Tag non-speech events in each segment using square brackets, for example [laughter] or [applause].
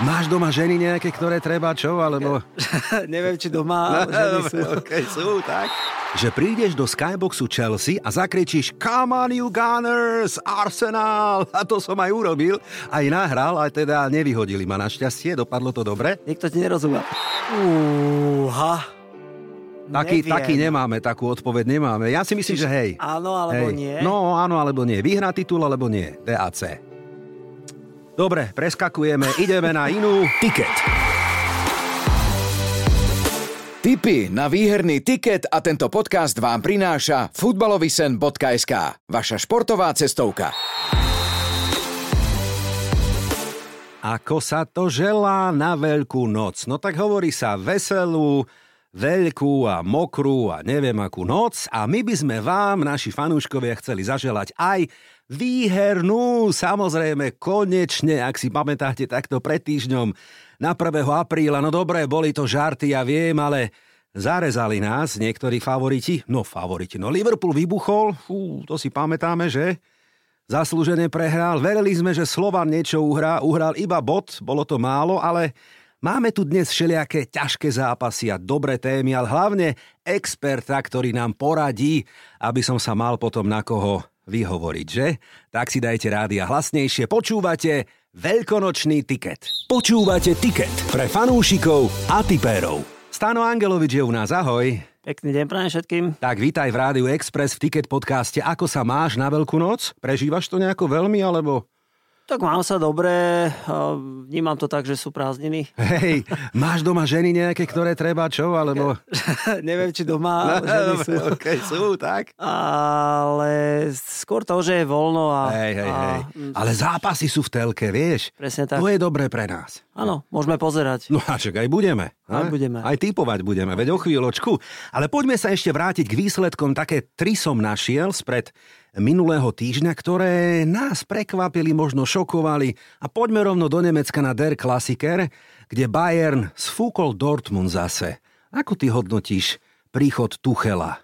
Máš doma ženy nejaké, ktoré treba čo, alebo... [laughs] Neviem, či doma [laughs] ženy sú. okay, sú, tak. Že prídeš do Skyboxu Chelsea a zakričíš Come on you Gunners, Arsenal! A to som aj urobil, aj nahral, aj teda nevyhodili ma našťastie, dopadlo to dobre. Niekto ti nerozumá. Úha. Taký, Neviem. taký nemáme, takú odpoveď nemáme. Ja si myslím, že hej. Áno alebo hej. nie? No, áno alebo nie. Vyhrá titul alebo nie. DAC. Dobre, preskakujeme, ideme na inú. Tiket. Tipy na výherný tiket a tento podcast vám prináša futbalovisen.sk, vaša športová cestovka. Ako sa to želá na veľkú noc? No tak hovorí sa veselú, veľkú a mokrú a neviem akú noc a my by sme vám, naši fanúškovia, chceli zaželať aj výhernú, samozrejme, konečne, ak si pamätáte takto pred týždňom na 1. apríla, no dobre, boli to žarty, ja viem, ale zarezali nás niektorí favoriti, no favoriti, no Liverpool vybuchol, fú, to si pamätáme, že? Zaslúžene prehral, verili sme, že Slovan niečo uhrá, uhral iba bod, bolo to málo, ale máme tu dnes všelijaké ťažké zápasy a dobré témy, ale hlavne experta, ktorý nám poradí, aby som sa mal potom na koho vyhovoriť, že? Tak si dajte rádia hlasnejšie, počúvate Veľkonočný tiket. Počúvate tiket pre fanúšikov a tipérov. Stano Angelovič je u nás, ahoj. Pekný deň prajem všetkým. Tak vítaj v Rádiu Express v Ticket podcaste. Ako sa máš na Veľkú noc? Prežívaš to nejako veľmi, alebo... Tak mám sa dobre, vnímam to tak, že sú prázdniny. Hej, máš doma ženy nejaké, ktoré treba čo, alebo... [laughs] Neviem, či doma [laughs] ženy sú. okay, sú, tak. Ale skôr to, že je voľno a... Hej, hej, a hej. Ale zápasy sú v telke, vieš? Presne tak. To je dobré pre nás. Áno, môžeme pozerať. No a čak aj budeme. Aj budeme. Aj typovať budeme, veď o chvíľočku. Ale poďme sa ešte vrátiť k výsledkom. Také tri som našiel spred minulého týždňa, ktoré nás prekvapili, možno šokovali. A poďme rovno do Nemecka na Der Klassiker, kde Bayern sfúkol Dortmund zase. Ako ty hodnotíš príchod Tuchela?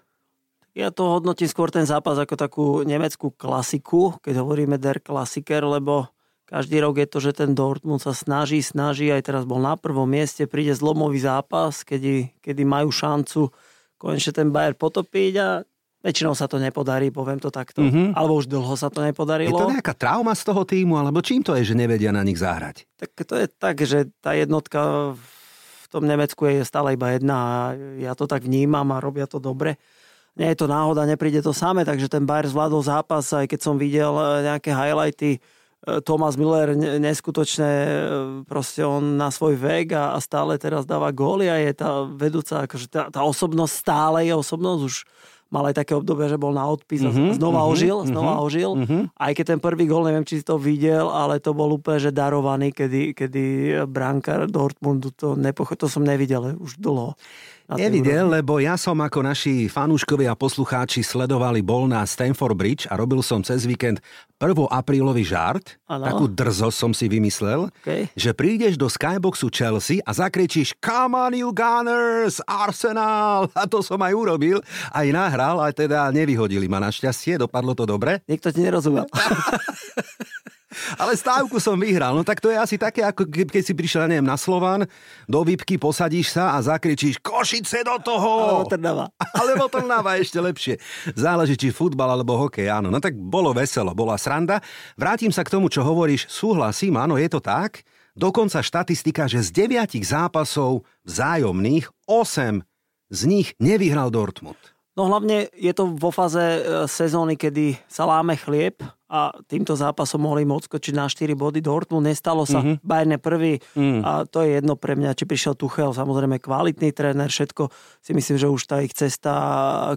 Ja to hodnotím skôr ten zápas ako takú nemeckú klasiku, keď hovoríme Der Klassiker, lebo každý rok je to, že ten Dortmund sa snaží, snaží, aj teraz bol na prvom mieste, príde zlomový zápas, kedy, kedy majú šancu konečne ten Bayern potopiť a väčšinou sa to nepodarí, poviem to takto. Mhm. Alebo už dlho sa to Je nepodarilo. to nejaká trauma z toho týmu, alebo čím to je, že nevedia na nich zahrať? Tak to je tak, že tá jednotka v tom Nemecku je stále iba jedna a ja to tak vnímam a robia to dobre. Nie je to náhoda, nepríde to samé, takže ten Bayern zvládol zápas, aj keď som videl eh, nejaké highlighty, eh, Thomas Müller ne- neskutočné, eh, proste on na svoj vek a, a stále teraz dáva góly a je tá vedúca, akože tá, tá osobnosť stále je osobnosť, už mal aj také obdobie, že bol na odpis a Mhm, znova mhm, ožil, znova mhm, ožil. mhm. Aj keď ten prvý gól, neviem, či si to videl, ale to bol úplne, že darovaný, kedy, kedy brankár Dortmundu to nepocho- to som nevidel už dlho. Nevidel, úrovni. lebo ja som ako naši fanúškovia a poslucháči sledovali bol na Stanford Bridge a robil som cez víkend 1. aprílový žart. Áno. Takú drzosť som si vymyslel, Okej. že prídeš do Skyboxu Chelsea a zakričíš Come on you Gunners, Arsenal! A to som aj urobil, aj nahral, aj teda nevyhodili ma našťastie, dopadlo to dobre. Niekto ti nerozumel. [laughs] Ale stávku som vyhral, no tak to je asi také, ako ke- keď si prišiel, neviem, na Slovan, do výpky posadíš sa a zakričíš Košice do toho! Alebo Trnava. [laughs] Alebo Trnava ešte lepšie. Záleží, či futbal alebo hokej, áno. No tak bolo veselo, bola sranda. Vrátim sa k tomu, čo hovoríš. Súhlasím, áno, je to tak. Dokonca štatistika, že z deviatich zápasov vzájomných 8 z nich nevyhral Dortmund. No hlavne je to vo fáze e, sezóny, kedy sa láme chlieb a týmto zápasom mohli im odskočiť na 4 body. Dortmund nestalo sa, mm-hmm. Bayern je prvý Mm. a to je jedno pre mňa, či prišiel Tuchel, samozrejme kvalitný tréner, všetko si myslím, že už tá ich cesta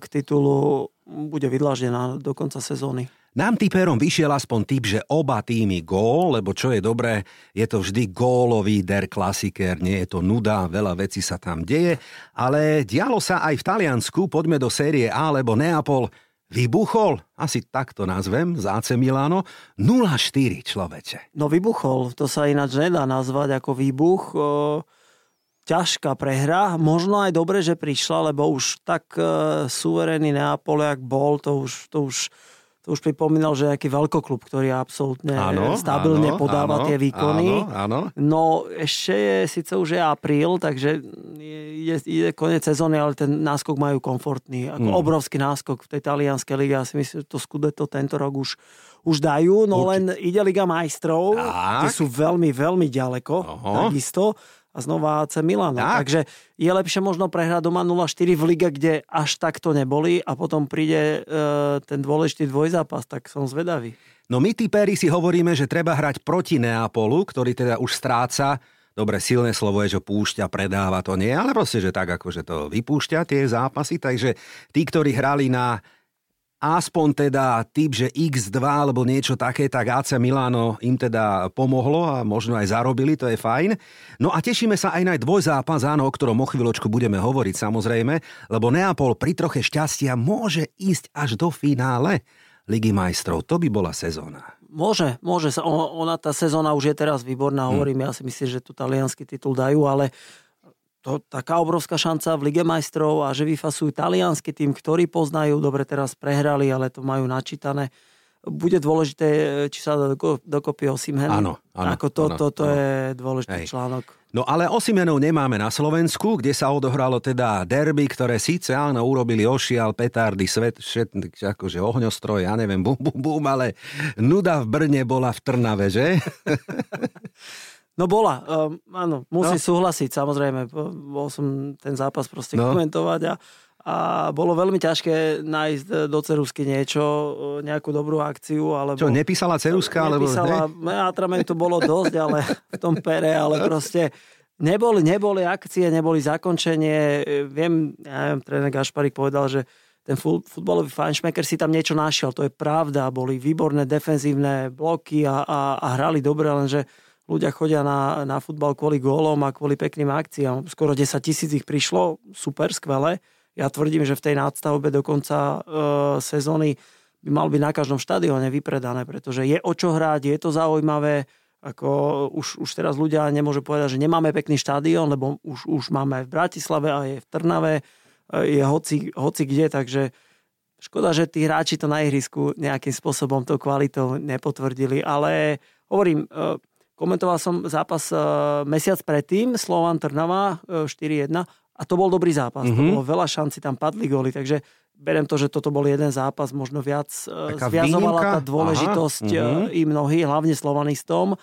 k titulu bude vydlaždená do konca sezóny. Nám typerom vyšiel aspoň typ, že oba týmy gól, lebo čo je dobré, je to vždy gólový der klasiker, nie je to nuda, veľa vecí sa tam deje, ale dialo sa aj v Taliansku, poďme do série A, lebo Neapol vybuchol, asi takto nazvem, z AC Milano, 0-4 človeče. No vybuchol, to sa ináč nedá nazvať ako výbuch. O, ťažká prehra, možno aj dobre, že prišla, lebo už tak e, suverénny Neapol, jak bol, to už, to už to už pripomínal, že nejaký veľkoklub, ktorý absolútne áno, stabilne áno, podáva áno, tie výkony. Áno, áno. No ešte je, síce už je apríl, takže je, je koniec sezóny, ale ten náskok majú komfortný. Ako hmm. obrovský náskok v tej talianskej lige. Ja si myslím, že to Scudetto tento rok už, už dajú, no Určite. len ide Liga majstrov, tak. tí sú veľmi, veľmi ďaleko, Oho. takisto a znova AC Milano. Tak. Takže je lepšie možno prehrať doma 0-4 v lige, kde až takto neboli a potom príde e, ten dôležitý dvojzápas, tak som zvedavý. No my typéri si hovoríme, že treba hrať proti Neapolu, ktorý teda už stráca dobre, silné slovo je, že púšťa, predáva, to nie, ale proste, že tak akože to vypúšťa tie zápasy, takže tí, ktorí hrali na aspoň teda typ, že X2 alebo niečo také, tak AC Milano im teda pomohlo a možno aj zarobili, to je fajn. No a tešíme sa aj na dvojzápas, áno, o ktorom o chvíľočku budeme hovoriť samozrejme, lebo Neapol pri troche šťastia môže ísť až do finále Ligy majstrov. To by bola sezóna. Môže, môže sa. Ona, tá sezóna už je teraz výborná, hm. hovorím, hmm. ja si myslím, že tu talianský titul dajú, ale to taká obrovská šanca v Lige majstrov a že vyfasujú talianský tým, ktorý poznajú, dobre teraz prehrali, ale to majú načítané. Bude dôležité, či sa dokopy Osimhen. Áno, áno. Ako to, áno, toto áno. je dôležitý Hej. článok. No ale Osimenov nemáme na Slovensku, kde sa odohralo teda derby, ktoré síce áno, urobili ošial, petardy, svet, šet, akože ohňostroj, ja neviem, bum, bum, bum, ale nuda v Brne bola v Trnave, že? [laughs] No bola, um, áno, musím no. súhlasiť, samozrejme, bol som ten zápas proste no. komentovať a, a bolo veľmi ťažké nájsť do Cerusky niečo, nejakú dobrú akciu. Alebo, Čo, nepísala Ceruska? Nepísala, ne? atramentu bolo dosť, ale v tom pere, ale proste neboli, neboli akcie, neboli zakončenie. Viem, ja neviem, tréner Gašparik povedal, že ten futbalový fajnšmeker si tam niečo našiel, to je pravda, boli výborné defenzívne bloky a, a, a hrali dobre, lenže ľudia chodia na, na futbal kvôli gólom a kvôli pekným akciám. Skoro 10 tisíc ich prišlo, super, skvelé. Ja tvrdím, že v tej nadstavbe do konca e, sezóny by mal byť na každom štadióne vypredané, pretože je o čo hrať, je to zaujímavé. Ako už, už teraz ľudia nemôžu povedať, že nemáme pekný štadión, lebo už, už máme aj v Bratislave a je v Trnave, e, je hoci, hoci kde, takže škoda, že tí hráči to na ihrisku nejakým spôsobom to kvalitou nepotvrdili, ale hovorím, e, Komentoval som zápas uh, mesiac predtým, Slovan Trnava uh, 4-1 a to bol dobrý zápas. Mm-hmm. To bolo veľa šanci, tam padli góly, takže berem to, že toto bol jeden zápas, možno viac uh, zviazovala tá dôležitosť Aha, uh-huh. i mnohí, hlavne slovanistom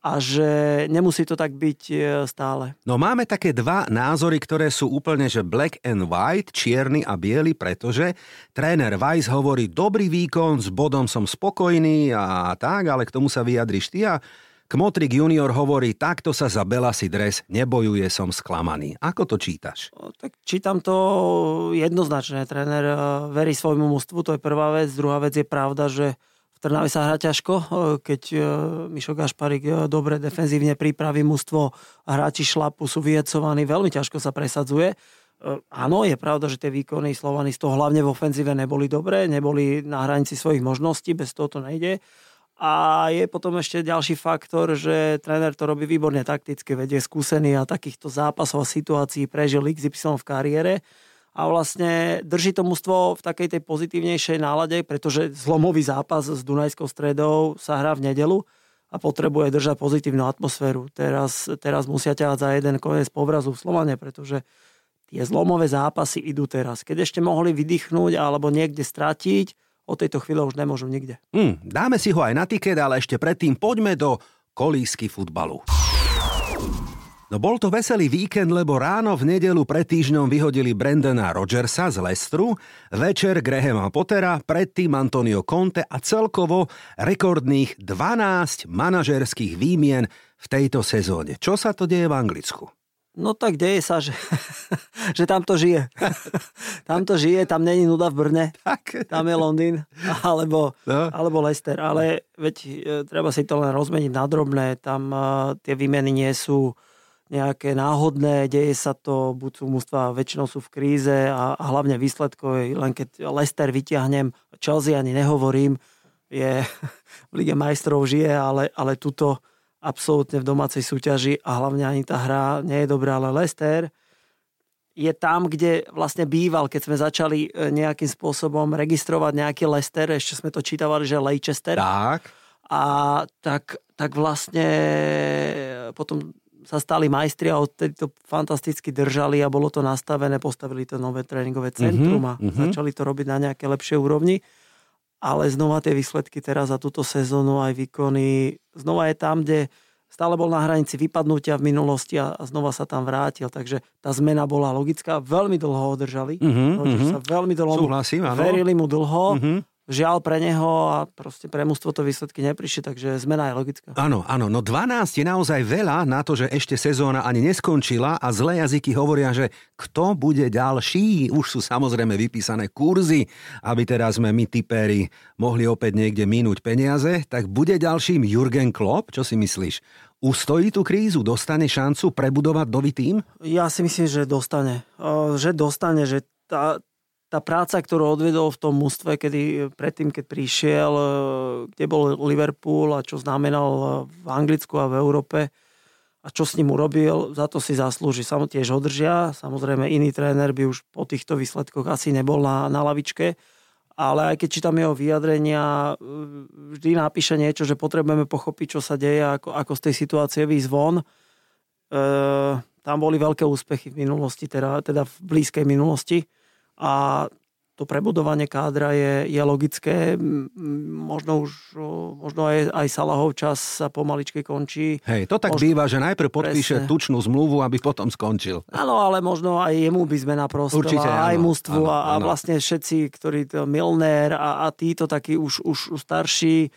a že nemusí to tak byť stále. No máme také dva názory, ktoré sú úplne, že black and white, čierny a biely, pretože tréner Weiss hovorí, dobrý výkon, s bodom som spokojný a tak, ale k tomu sa vyjadriš ty a Kmotrik junior hovorí, takto sa za Belasi dres nebojuje, som sklamaný. Ako to čítaš? Tak čítam to jednoznačne. Tréner e, verí svojmu mústvu, to je prvá vec. Druhá vec je pravda, že v Trnave sa hrá ťažko, e, keď e, Mišo Gašparik dobre defenzívne pripraví mústvo hráči šlapu sú vyjecovaní, veľmi ťažko sa presadzuje. Áno, je pravda, že tie výkony Slovany z toho hlavne v ofenzíve neboli dobré, neboli na hranici svojich možností, bez toho to nejde a je potom ešte ďalší faktor, že tréner to robí výborne takticky, vedie skúsený a takýchto zápasov a situácií prežil XY v kariére a vlastne drží to mužstvo v takej tej pozitívnejšej nálade, pretože zlomový zápas s Dunajskou stredou sa hrá v nedelu a potrebuje držať pozitívnu atmosféru. Teraz, teraz musia ťahať za jeden koniec povrazu v Slovane, pretože tie zlomové zápasy idú teraz. Keď ešte mohli vydýchnuť alebo niekde stratiť, od tejto chvíle už nemôžu nikde. Hmm, dáme si ho aj na tiket, ale ešte predtým poďme do kolísky futbalu. No bol to veselý víkend, lebo ráno v nedelu pred týždňom vyhodili Brandona Rogersa z Lestru, večer Grahama Pottera, predtým Antonio Conte a celkovo rekordných 12 manažerských výmien v tejto sezóne. Čo sa to deje v Anglicku? No tak deje sa, že, [laughs] že tam to žije. [laughs] tam to žije, tam není nuda v Brne. Tak. Tam je Londýn alebo, no. alebo Leicester. Ale veď e, treba si to len rozmeniť na drobné. Tam uh, tie výmeny nie sú nejaké náhodné, deje sa to, buď sú mústva väčšinou sú v kríze a, a hlavne výsledkové, len keď Leicester vyťahnem, Chelsea ani nehovorím, je [laughs] v Lige majstrov žije, ale, ale tuto absolútne v domácej súťaži a hlavne ani tá hra nie je dobrá, ale Leicester je tam, kde vlastne býval, keď sme začali e, nejakým spôsobom registrovať nejaký Leicester, ešte sme to čítavali, že Leicester. Tak. A tak, tak vlastne potom sa stali majstri a odtedy to fantasticky držali a bolo to nastavené, postavili to nové tréningové centrum a mhm, mhm. začali to robiť na nejaké lepšie úrovni. Ale znova tie výsledky teraz za túto sezónu aj výkony, znova je tam, kde stále bol na hranici vypadnutia v minulosti a, a znova sa tam vrátil. Takže tá zmena bola logická. Veľmi dlho ho držali. Mhm, Rodgers mhm. sa veľmi dlho Súhlasím, áno. verili mu dlho. Mhm. Žiaľ pre neho a proste pre mústvo to výsledky neprišli, takže zmena je logická. Áno, áno, no 12 je naozaj veľa na to, že ešte sezóna ani neskončila a zlé jazyky hovoria, že kto bude ďalší. Už sú samozrejme vypísané kurzy, aby teraz sme my typéri mohli opäť niekde minúť peniaze, tak bude ďalším Jurgen Klopp, čo si myslíš? Ustojí tú krízu, dostane šancu prebudovať nový tým? Ja si myslím, že dostane. Že dostane, že tá, tá práca, ktorú odvedol v tom mústve, kedy predtým, keď prišiel, e, kde bol Liverpool a čo znamenal e, v Anglicku a v Európe a čo s ním urobil, za to si zaslúži. Samo tiež ho držia. Samozrejme, iný tréner by už po týchto výsledkoch asi nebol na, na lavičke. Ale aj keď čítam jeho vyjadrenia, vždy napíše niečo, že potrebujeme pochopiť, čo sa deje, ako, ako z tej situácie výjsť von. E, tam boli veľké úspechy v minulosti, teda, teda v blízkej minulosti a to prebudovanie kádra je, je logické. Možno už možno aj, aj Salahov čas sa pomaličky končí. Hej, to tak Možno- býva, že najprv podpíše Presne. tučnú zmluvu, aby potom skončil. Áno, ale možno aj jemu by sme naprosto Určite aj áno, mústvu áno, a, a vlastne všetci, ktorí to Milner a, a títo takí už, už, už starší,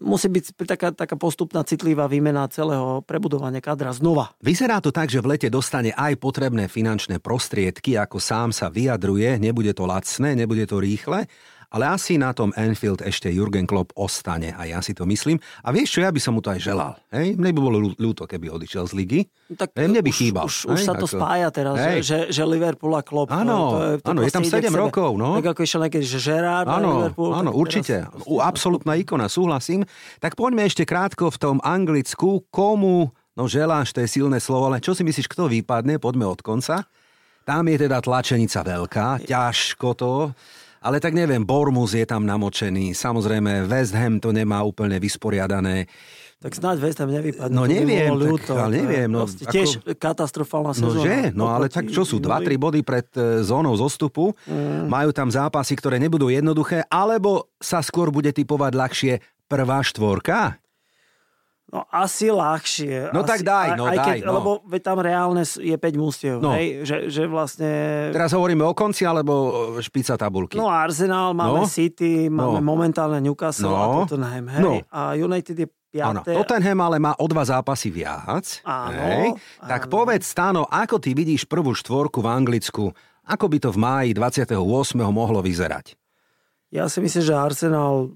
musí byť taká, taká postupná citlivá výmena celého prebudovania kádra znova. Vyzerá to tak, že v lete dostane aj potrebné finančné prostriedky, ako sám sa vyjadruje, nebude to lacné, nebude to rýchle, ale asi na tom Anfield ešte Jurgen Klopp ostane a ja si to myslím. A vieš čo, ja by som mu to aj želal. Hej? Mne by bolo ľú- ľúto, keby odišiel z ligy. Tak Hej, mne by už, chýbal. Už, už sa to ako- spája teraz, Hej. že, že Liverpool a Klopp. Áno, to, to, to áno, je tam ide 7 k sebe. rokov, no. Tak ako išiel niekedy, že Gerard Áno, Liverpool. áno, určite. teraz U, absolútna ikona, súhlasím. Tak poďme ešte krátko v tom Anglicku. Komu, no želáš, to je silné slovo, ale čo si myslíš, kto vypadne? Poďme od konca. Tam je teda tlačenica veľká, ťažko to. Ale tak neviem, Bormus je tam namočený. Samozrejme, West Ham to nemá úplne vysporiadané. Tak snáď West Ham nevypadne. No neviem, tak- ľúto. ale neviem, no, Proste ako- Tiež katastrofálna No sezóna. že? No ale tak čo sú? minulej. 2-3 body pred e, zónou zostupu. Mm. Majú tam zápasy, ktoré nebudú jednoduché, alebo sa skôr bude typovať ľahšie prvá štvorka? No asi ľahšie. No asi, tak daj, aj- no aj daj, keď, no. Lebo veď tam reálne je 5 mústiev, No. hej? Že, že vlastne... Teraz hovoríme o konci alebo špica tabulky? No Arsenal, máme No. City, máme No. momentálne Newcastle No. a Tottenham, hej? No. A United je Áno, piaté. Tottenham ale má o dva zápasy viac. Áno, Hej. Tak áno. povedz, Stano, ako ty vidíš prvú štvorku v Anglicku? Ako by to v máji 28. mohlo vyzerať? Ja si myslím, že Arsenal,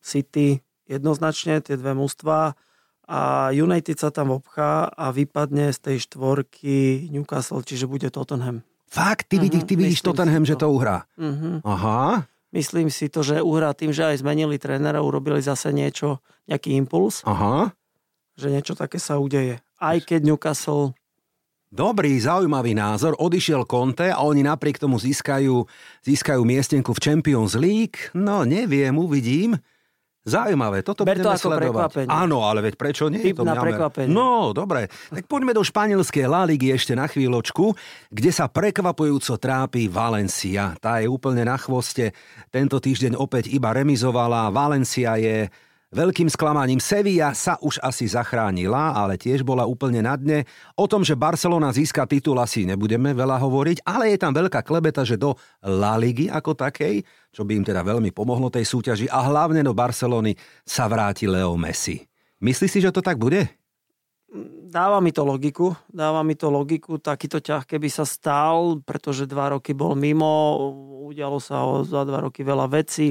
City, jednoznačne tie dve mužstva a United sa tam obchá a vypadne z tej štvorky Newcastle, čiže bude Tottenham. Fakt, ty, vidíš, ty Mhm, vidíš myslím Tottenham, si že to. to uhrá? Mhm. Aha, Myslím si to, že uhrá tým, že aj zmenili trénera, urobili zase niečo, nejaký impuls, aha. že niečo také sa udeje. Aj keď Newcastle Dobrý, zaujímavý názor. Odišiel Conte a oni napriek tomu získajú, získajú miestenku v Champions League. No, neviem, uvidím. Zaujímavé, toto Ber to budeme ako sledovať. prekvapenie. Áno, ale veď prečo nie? Tip To na prekvapenie. No, dobre. Tak poďme do španielskej La Ligy ešte na chvíľočku, kde sa prekvapujúco trápi Valencia. Tá je úplne na chvoste. Tento týždeň opäť iba remizovala. Valencia je Veľkým sklamaním Sevilla sa už asi zachránila, ale tiež bola úplne na dne. O tom, že Barcelona získa titul asi nebudeme veľa hovoriť, ale je tam veľká klebeta, že do La Ligy ako takej, čo by im teda veľmi pomohlo tej súťaži a hlavne do Barcelony sa vráti Leo Messi. Myslíš si, že to tak bude? dáva mi to logiku, dáva mi to logiku, takýto ťah, keby sa stal, pretože dva roky bol mimo, udialo sa za dva roky veľa vecí,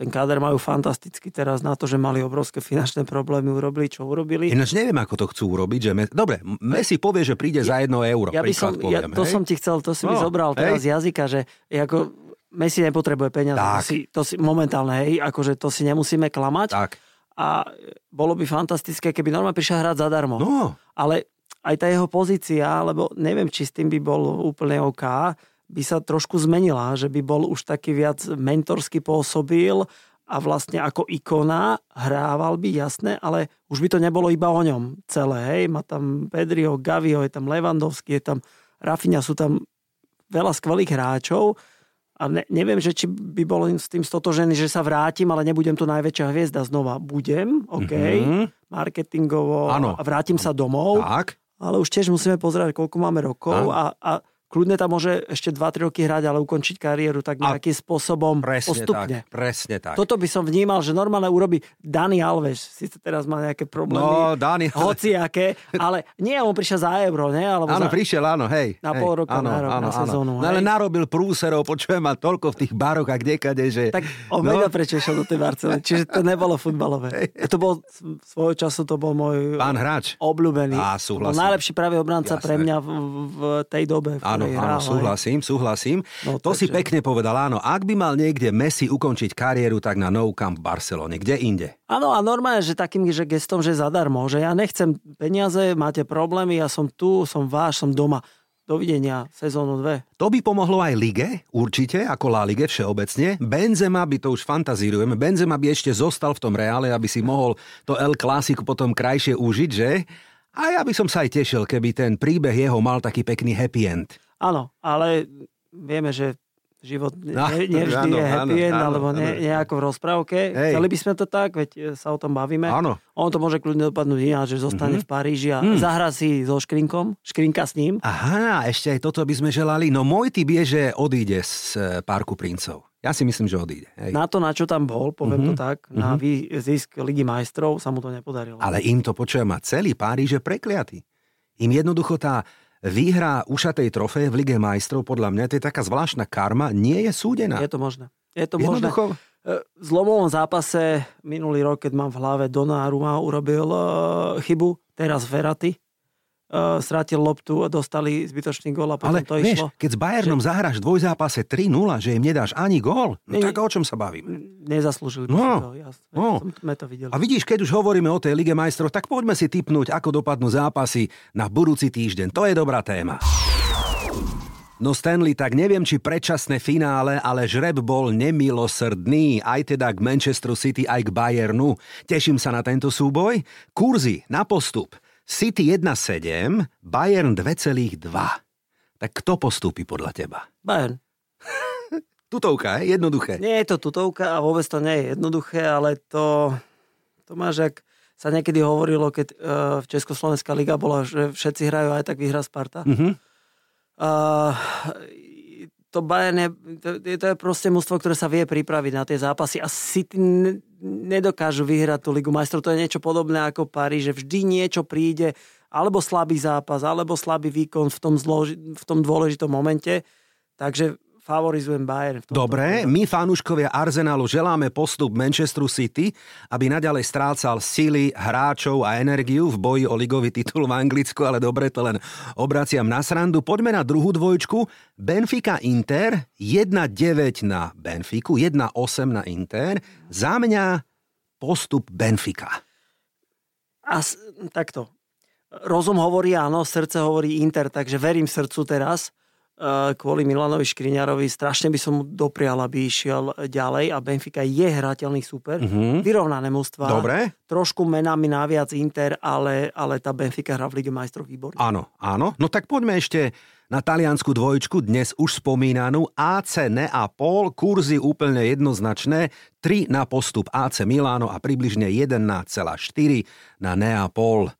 ten káder majú fantasticky teraz na to, že mali obrovské finančné problémy, urobili, čo urobili. Ináč neviem, ako to chcú urobiť. Že Me- Dobre, Messi povie, že príde za jedno euro. Ja by som, príklad ja, poviem, to hej? som ti chcel, to si mi No, zobral hej. teraz z jazyka, že ako Messi nepotrebuje peniaze. To si, to si momentálne, hej, akože to si nemusíme klamať. Tak. A bolo by fantastické, keby normálne prišiel hrať zadarmo. No, Ale aj tá jeho pozícia, lebo neviem, či s tým by bol úplne OK, by sa trošku zmenila, že by bol už taký viac mentorsky pôsobil a vlastne ako ikona hrával by, jasné, ale už by to nebolo iba o ňom celé, hej, má tam Pedrio, Gavio, je tam Levandovský, je tam Rafinha, sú tam veľa skvelých hráčov, a ne, neviem, že či by bol s tým stotožený, že sa vrátim, ale nebudem tu najväčšia hviezda znova. Budem, OK, mm-hmm. marketingovo ano. a vrátim sa domov. Tak. Ale už tiež musíme pozerať, koľko máme rokov a, a kľudne tam môže ešte 2-3 roky hrať, ale ukončiť kariéru tak nejakým spôsobom presne postupne. Tak, presne tak. Toto by som vnímal, že normálne urobí Dani Alves. Sice teraz má nejaké problémy. No, Dani Hociaké, ale nie, on prišiel za euro, ne? Alebo áno, za, prišiel, áno, hej. Na hej, pol roka, áno, na rok, áno, na sezónu. No, ale narobil prúserov, počujem, ma toľko v tých baroch a kdekade, že... Tak on no. prečo išiel do tej Barcelony. Čiže to nebolo futbalové. To bol, svojho času to bol môj Pán hráč. obľúbený. Á, súhlasím. najlepší pravý obranca Jasné. pre mňa v, v tej dobe, v Áno, ktorej áno, súhlasím súhlasím. No, to takže... si pekne povedal, áno. Ak by mal niekde Messi ukončiť kariéru, tak na Nou Camp v Barcelone. Kde inde? Áno, a normálne, že takým že gestom, že zadarmo, že ja nechcem peniaze, máte problémy, ja som tu, som váš, som doma. Dovidenia, sezónu 2. To by pomohlo aj lige, určite, ako La Lige všeobecne. Benzema by to už fantazírujeme, Benzema by ešte zostal v tom reále, aby si mohol to El Clásico potom krajšie užiť, že? A ja by som sa aj tešil, keby ten príbeh jeho mal taký pekný happy end. Áno, ale vieme, že život No, ne, nevždy áno, je happy áno, end, áno, alebo ne, áno. nejako v rozprávke. Hej. Chceli by sme to tak, veď e, sa o tom bavíme. Áno. On to môže kľudne dopadnúť ináč, že zostane Mhm. v Paríži a Mm. zahrá si so Škrinkom, Škrinka s ním. Aha, ešte aj toto by sme želali. No môj typ je, že odíde z e, Parku princov. Ja si myslím, že odíde. Hej. Na to, na čo tam bol, poviem Mhm. to tak, na vý- zisk Ligy majstrov sa mu to nepodarilo. Ale im to, počujem, má celý Páriž je prekliatý. Im jednoducho tá výhra ušatej trofeje v Lige majstrov, podľa mňa, to je taká zvláštna karma, nie je súdená. Je to možné. Je to možné. E, V zlomovom zápase minulý rok, keď mám v hlave Donnarumma, urobil uh, chybu, teraz Verratti uh, strátil loptu a dostali zbytočný gól a potom ale to vieš, išlo. keď s Bayernom zahráš v dvojzápase 3-0, že im nedáš ani gól, no tak o čom sa bavíme? Nezaslúžili No. si to, jasne. No. Sme to videli. A vidíš, keď už hovoríme o tej Lige majstrov, tak poďme si typnúť, ako dopadnú zápasy na budúci týždeň. To je dobrá téma. No Stanley, tak neviem, či predčasné finále, ale žreb bol nemilosrdný, aj teda k Manchesteru City, aj k Bayernu. Teším sa na tento súboj. Kurzy na postup. City 1,7, Bayern 2,2. Tak kto postúpi podľa teba? Bayern. [laughs] Tutovka, je jednoduché. Nie je to tutovka a vôbec to nie je jednoduché, ale to, to máš, ak sa niekedy hovorilo, keď uh, v Československá liga bola, že všetci hrajú aj tak vyhrá Sparta. Mhm. Uh, to Bayern je, to, to je proste mústvo, ktoré sa vie pripraviť na tie zápasy a City ne, nedokážu vyhrať tú Ligu majstrov. To je niečo podobné ako Paríž, že vždy niečo príde, alebo slabý zápas, alebo slabý výkon v tom, zloži, v tom dôležitom momente. Takže favorizujem Bayern. Dobre, my fanúškovia Arsenalu želáme postup Manchesteru City, aby naďalej strácal sily, hráčov a energiu v boji o ligový titul v Anglicku, ale dobre, to len obraciam na srandu. Poďme na druhú dvojčku. Benfica Inter, 1-9 na Benfiku, 1-8 na Inter. Za mňa postup Benfica. A s- takto. Rozum hovorí áno, srdce hovorí Inter, takže verím srdcu teraz. Eh, Kvôli Milanovi Škriňarovi strašne by som mu doprial, aby išiel ďalej a Benfica je hrateľný super. Mhm. Vyrovnané mužstva. Dobre? Trošku menami naviac Inter, ale, ale tá Benfica hrá v Lige majstrov výborne. Áno, áno. No tak poďme ešte na taliansku dvojčku, dnes už spomínanú AC Neapol, kurzy úplne jednoznačné, 3 na postup AC Miláno a približne 1,4 na Neapol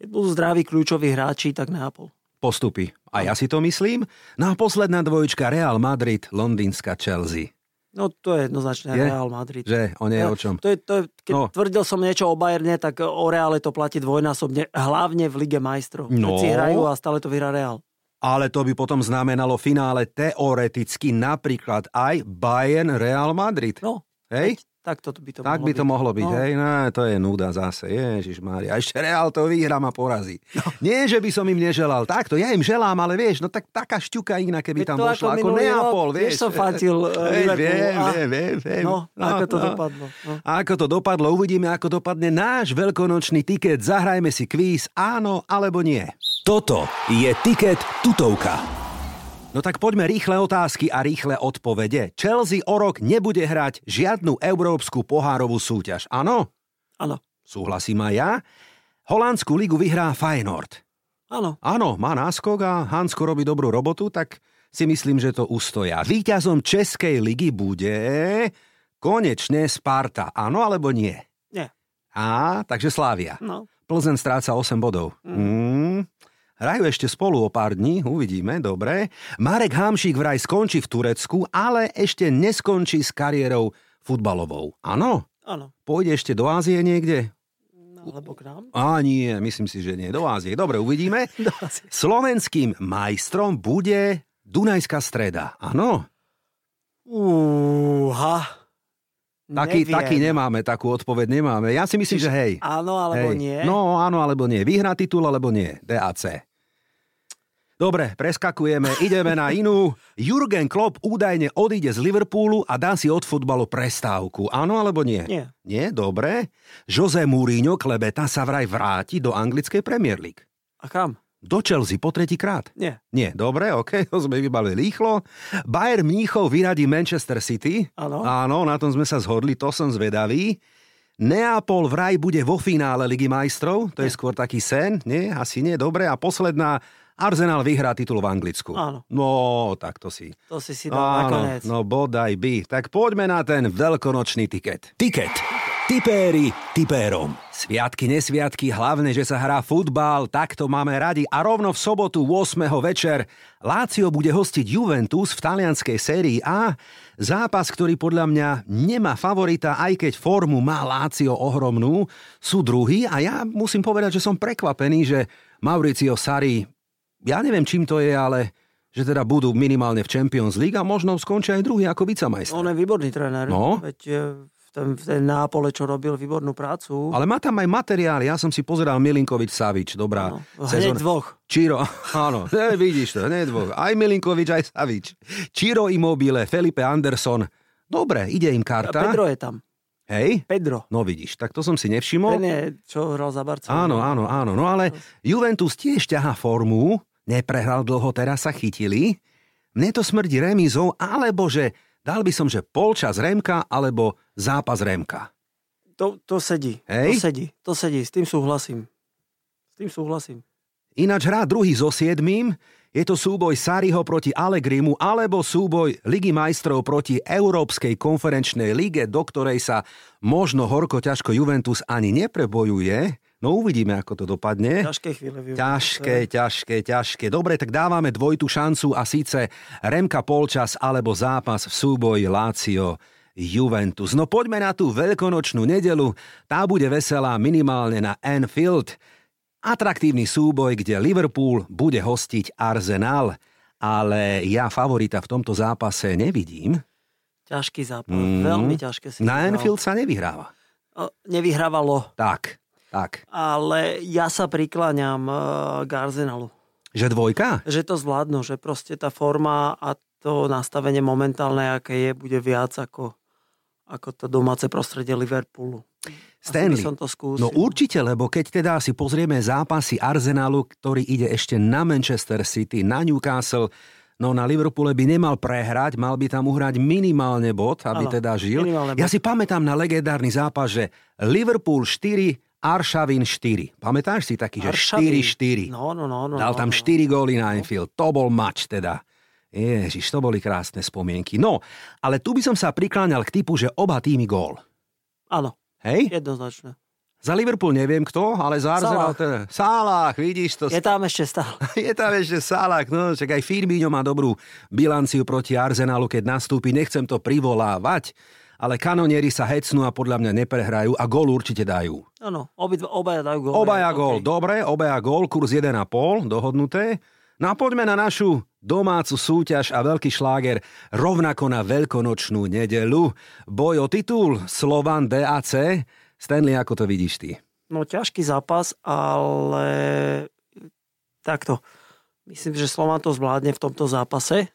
Keď budú zdraví kľúčoví hráči, tak Neapol. Postupy. A ja si to myslím. No a posledná dvojčka Real Madrid, londýnska Chelsea. No to je jednoznačne Je? Real Madrid. Že? O nie o čom. To je, to je, keď No. no. tvrdil som niečo o Bayerne, tak o Reále to platí dvojnásobne, hlavne v Lige majstrov. No. Všetci hrajú a stále to vyhrá Real. Ale to by potom znamenalo finále teoreticky napríklad aj Bayern Real Madrid. No, Hej? Tak to by to Tak mohlo by to byť. mohlo byť, no. hej, no to je nuda zase, Ježiš Mária. A ešte Real to vyhrá ma porazí. No. Nie, že by som im neželal, takto, ja im želám, ale vieš, no tak taká šťuka iná, keby Veď tam to došla, ako minulý Neapol, vieš. Tiež som fatil [laughs] uh, Liverpoolu. viem, a- viem, viem, viem. No, ako to dopadlo. No. A ako to dopadlo, uvidíme, ako dopadne náš veľkonočný tiket. Zahrajme si kvíz, áno alebo nie. Toto je Tiket tutovka. No tak poďme rýchle otázky a rýchle odpovede. Chelsea o rok nebude hrať žiadnu európsku pohárovú súťaž. Áno? Áno, Súhlasím aj ja. Holandskú ligu vyhrá Feyenoord. áno. Áno, má náskok a Hansko robí dobrú robotu, tak si myslím, že to ustoja. Výťazom Českej ligy bude konečne Sparta. Áno alebo nie? Nie. Á, takže Slávia. No. Plzen stráca 8 bodov. Mm. Hrajú ešte spolu o pár dní, uvidíme, dobre. Marek Hamšík vraj skončí v Turecku, ale ešte neskončí s kariérou futbalovou. Áno? Áno. Pôjde ešte do Ázie niekde? No, alebo k nám. Á, nie, myslím si, že nie. Do Ázie. Dobre, uvidíme. [laughs] Do Ázie. Slovenským majstrom bude Dunajská streda. Áno? Úha. Taký, Neviem. taký nemáme, takú odpoveď nemáme. Ja si myslím, že hej. Áno alebo hej. nie. No, áno alebo nie. Vyhrá titul alebo nie. DAC. Dobre, preskakujeme, ideme na inú. Jurgen Klopp údajne odíde z Liverpoolu a dá si od futbalu prestávku. Áno alebo nie? Nie. Nie, dobre. Jose Mourinho klebeta sa vraj vráti do anglickej Premier League. A kam? Do Chelsea po tretíkrát. Nie. Nie, dobre, ok, [laughs] to sme vybavili rýchlo. Bayern Mníchov vyradí Manchester City. Áno. Áno, na tom sme sa zhodli, to som zvedavý. Neapol vraj bude vo finále Ligy majstrov, to je skôr taký sen, nie? Asi nie, dobre. A posledná, Arsenal vyhrá titul v Anglicku. Áno. No, tak to si. To si si dal nakoniec. no bodaj by. Tak poďme na ten veľkonočný tiket. Tiket. Tipéri tipérom. Sviatky, nesviatky, hlavne, že sa hrá futbal, tak to máme radi. A rovno v sobotu 8. večer Lácio bude hostiť Juventus v talianskej sérii A. Zápas, ktorý podľa mňa nemá favorita, aj keď formu má Lácio ohromnú, sú druhý a ja musím povedať, že som prekvapený, že Mauricio Sari, ja neviem čím to je, ale že teda budú minimálne v Champions League a možno skončia aj druhý ako vicemajster. On je výborný tréner. No. Veď e, v ten, v ten Nápole, čo robil výbornú prácu. Ale má tam aj materiál, ja som si pozeral Milinkovič Savič, dobrá Áno. Hneď dvoch. Čiro, áno, ne, vidíš to, hneď dvoch. Aj Milinkovič, aj Savič. Čiro Immobile, Felipe Anderson. Dobre, ide im A karta. Pedro je tam. Hej? Pedro. No vidíš, tak to som si nevšimol. Ten je, čo hral za Barcelonu. Áno, áno, áno. No ale Juventus tiež ťahá formu, neprehral dlho, teraz sa chytili. Mne to smrdí remízou, alebo že dal by som, že polčas Remka, alebo zápas Remka. To, to sedí. Hej? To sedí. To sedí. S tým súhlasím. S tým súhlasím. Ináč hrá druhý so siedmým, je to súboj Sariho proti Allegrimu alebo súboj Ligy majstrov proti Európskej konferenčnej lige, do ktorej sa možno horko ťažko Juventus ani neprebojuje. No uvidíme, ako to dopadne. Ťažké chvíle. využiť. Ťažké, ťažké, ťažké. Dobre, tak dávame dvojitú šancu a síce Remka polčas alebo zápas v súboji Lácio Juventus. No poďme na tú veľkonočnú nedelu. Tá bude veselá minimálne na Anfield. Atraktívny súboj, kde Liverpool bude hostiť Arsenal. Ale ja favorita v tomto zápase nevidím. Ťažký zápas. Mm. Veľmi ťažké si Na vybral. Anfield sa nevyhráva. O, Nevyhrávalo. Tak, tak. Ale ja sa prikláňam uh, k Arsenalu. Že dvojka? Že to zvládnu, že proste tá forma a to nastavenie momentálne, aké je, bude viac ako, ako to domáce prostredie Liverpoolu. Stanley. som to skúsil. No určite, lebo keď teda si pozrieme zápasy Arsenalu, ktorý ide ešte na Manchester City, na Newcastle, no na Liverpoole by nemal prehrať, mal by tam uhrať minimálne bod, aby Áno, teda žil. Ja bod. si pamätám na legendárny zápas, že Liverpool 4, Aršavin 4. Pamätáš si taký, že Aršavin. 4-4? No, no, no. no Dal no, tam no. 4 góly na Anfield. To bol mač teda. Ježiš, to boli krásne spomienky. No, ale tu by som sa prikláňal k typu, že oba týmy gól. Áno, Hej? jednoznačne. Za Liverpool neviem kto, ale za Arsenal... Salah. Teda, Salah, vidíš to. Je tam ešte stále. [laughs] Je tam ešte Salah, no, čak aj Firmino má dobrú bilanciu proti Arsenalu, keď nastúpi. Nechcem to privolávať, ale kanonieri sa hecnú a podľa mňa neprehrajú a gól určite dajú. Áno, obaja dajú gól. Obaja OK. gól, dobre, obaja gól, kurz 1,5, dohodnuté. No a poďme na našu domácu súťaž a veľký šláger rovnako na veľkonočnú nedelu. Boj o titul Slovan DAC. Stanley, ako to vidíš ty? No ťažký zápas, ale takto. Myslím, že Slovan to zvládne v tomto zápase,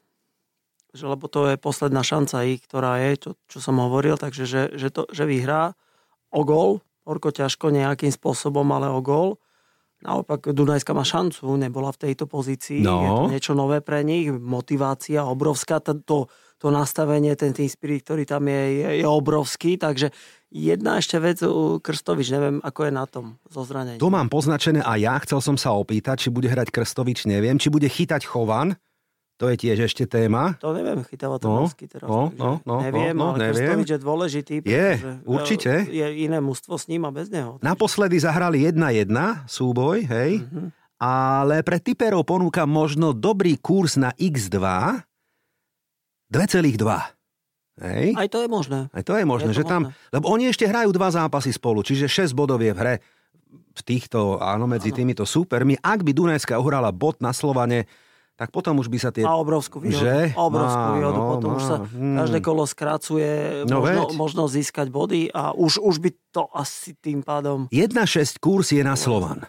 že, lebo to je posledná šanca ich, ktorá je, čo, čo som hovoril, takže že, že, to, že vyhrá o gól, horko ťažko nejakým spôsobom, ale o gól. Naopak Dunajska má šancu, nebola v tejto pozícii, No. je to niečo nové pre nich, motivácia obrovská, to, to, to nastavenie, ten tým spirit, ktorý tam je, je, je obrovský, takže jedna ešte vec, Krstovič, neviem, ako je na tom zo zranením. To mám poznačené a ja chcel som sa opýtať, či bude hrať Krstovič, neviem, či bude chytať Chovan, to je tiež ešte téma. To neviem, chytáva to No, Novský teraz. no, takže no, no, neviem, no, no, ale neviem. Krstovič je dôležitý. Je, pretože, určite. e, Je iné mužstvo s ním a bez neho. Naposledy zahrali 1-1 súboj, hej, Mhm. ale pre typerov ponúka možno dobrý kurz na x2 2,2. Hej? Aj to je možné. Aj to je možné, Je to že tam, možné. lebo oni ešte hrajú dva zápasy spolu, čiže 6 bodov je v hre v týchto, áno, medzi týmito súpermi. Ak by Dunajská uhrala bod na Slovane, tak potom už by sa tie... Má obrovskú výhodu. Že? Obrovskú Má, výhodu. no, Potom už má. sa Hmm. každé kolo skracuje No možno, veď. možno získať body a už, už by to asi tým pádom... 1,6 kurz je na Slovan.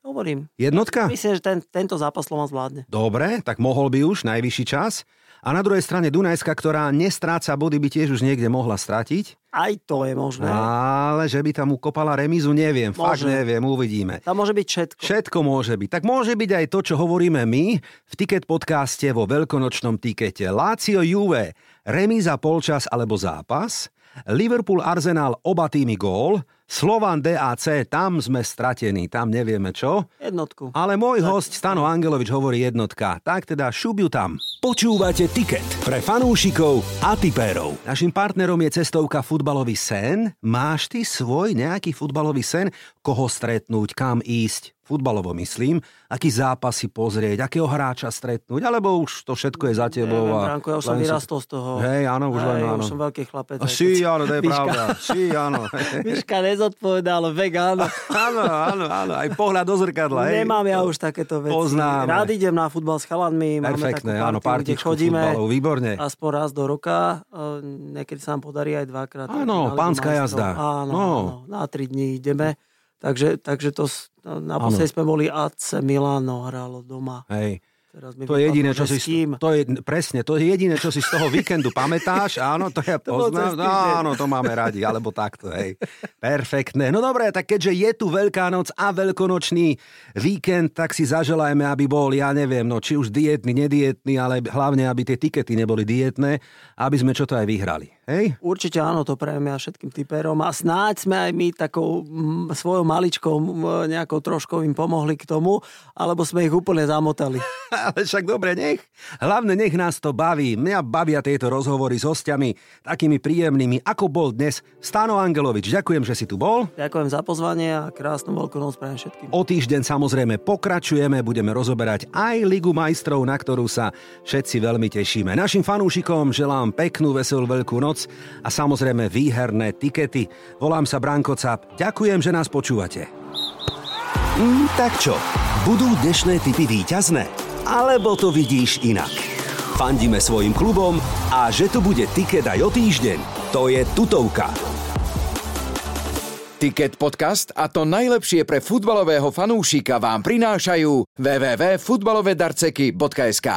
Hovorím. Jednotka? Myslím, že ten, tento zápas Slovan zvládne. Dobre, tak mohol by už, najvyšší čas. A na druhej strane Dunajska, ktorá nestráca body, by tiež už niekde mohla stratiť. Aj to je možné. Ale že by tam ukopala remizu, neviem. Fakt Môže. neviem, uvidíme. Tam môže byť všetko. Všetko môže byť. Tak môže byť aj to, čo hovoríme my v Ticket podcaste vo veľkonočnom tikete. Lazio Juve, remíza polčas alebo zápas. Liverpool Arsenal oba týmy gól. Slovan DAC, tam sme stratení, tam nevieme čo. Jednotku. Ale môj host Stano Angelovič hovorí jednotka. Tak teda šubiu tam. Počúvate Ticket pre fanúšikov a tipérov. Našim partnerom je cestovka Futbalový sen. Máš ty svoj nejaký futbalový sen? Koho stretnúť, kam ísť? Futbalovo myslím. Aký zápas si pozrieť, akého hráča stretnúť? Alebo už to všetko je za tebou? Neviem, a Branko, ja už som vyrastol z toho. Hej, áno, už len áno. Už som veľký chlapec. A keď- áno, to je Miška- pravda. Si, áno. [laughs] Miška nezodpovedal, vek áno. [laughs] áno, áno, áno. Aj pohľad do zrkadla. hej. Nemám ja už takéto veci. Poznáme. Rád idem na futbal s chalanmi. Máme Perfektné, áno, partičku chodíme futbalov, výborne. aspoň raz do roka. E, Niekedy sa nám podarí aj dvakrát. Áno, pánska jazda. Áno, No. áno, na tri dní ideme. Takže, takže to, no, naposledy sme boli AC Milano, hralo doma. Hej. Teraz mi To je jediné, čo si... s kým. To je, presne, to je jediné, čo si z toho víkendu pamätáš. Áno, to ja [laughs] poznám. týždeň. Áno, to máme radi, alebo takto, hej. Perfektné. No dobre, tak keďže je tu Veľká noc a veľkonočný víkend, tak si zaželajme, aby bol, ja neviem, no či už dietný, nedietný, ale hlavne, aby tie tikety neboli dietné, aby sme čo to aj vyhrali. Hej? Určite áno, to prajem ja všetkým typerom a snáď sme aj my takou mm, svojou maličkou mm, nejakou troškou im pomohli k tomu, alebo sme ich úplne zamotali. [laughs] Ale však dobre, nech. Hlavne nech nás to baví. Mňa bavia tieto rozhovory s hostiami takými príjemnými, ako bol dnes Stano Angelovič. Ďakujem, že si tu bol. Ďakujem za pozvanie a krásnu veľkú noc prajem všetkým. O týždeň samozrejme pokračujeme, budeme rozoberať aj Ligu majstrov, na ktorú sa všetci veľmi tešíme. Našim fanúšikom želám peknú, veselú veľkú noc a samozrejme výherné tikety. Volám sa Branko Cap. Ďakujem, že nás počúvate. Mm, tak čo, budú dnešné typy víťazné? Alebo to vidíš inak? Fandíme svojim klubom a že tu bude tiket aj o týždeň, to je tutovka. Ticket podcast a to najlepšie pre futbalového fanúšika vám prinášajú www.futbalovedarceky.sk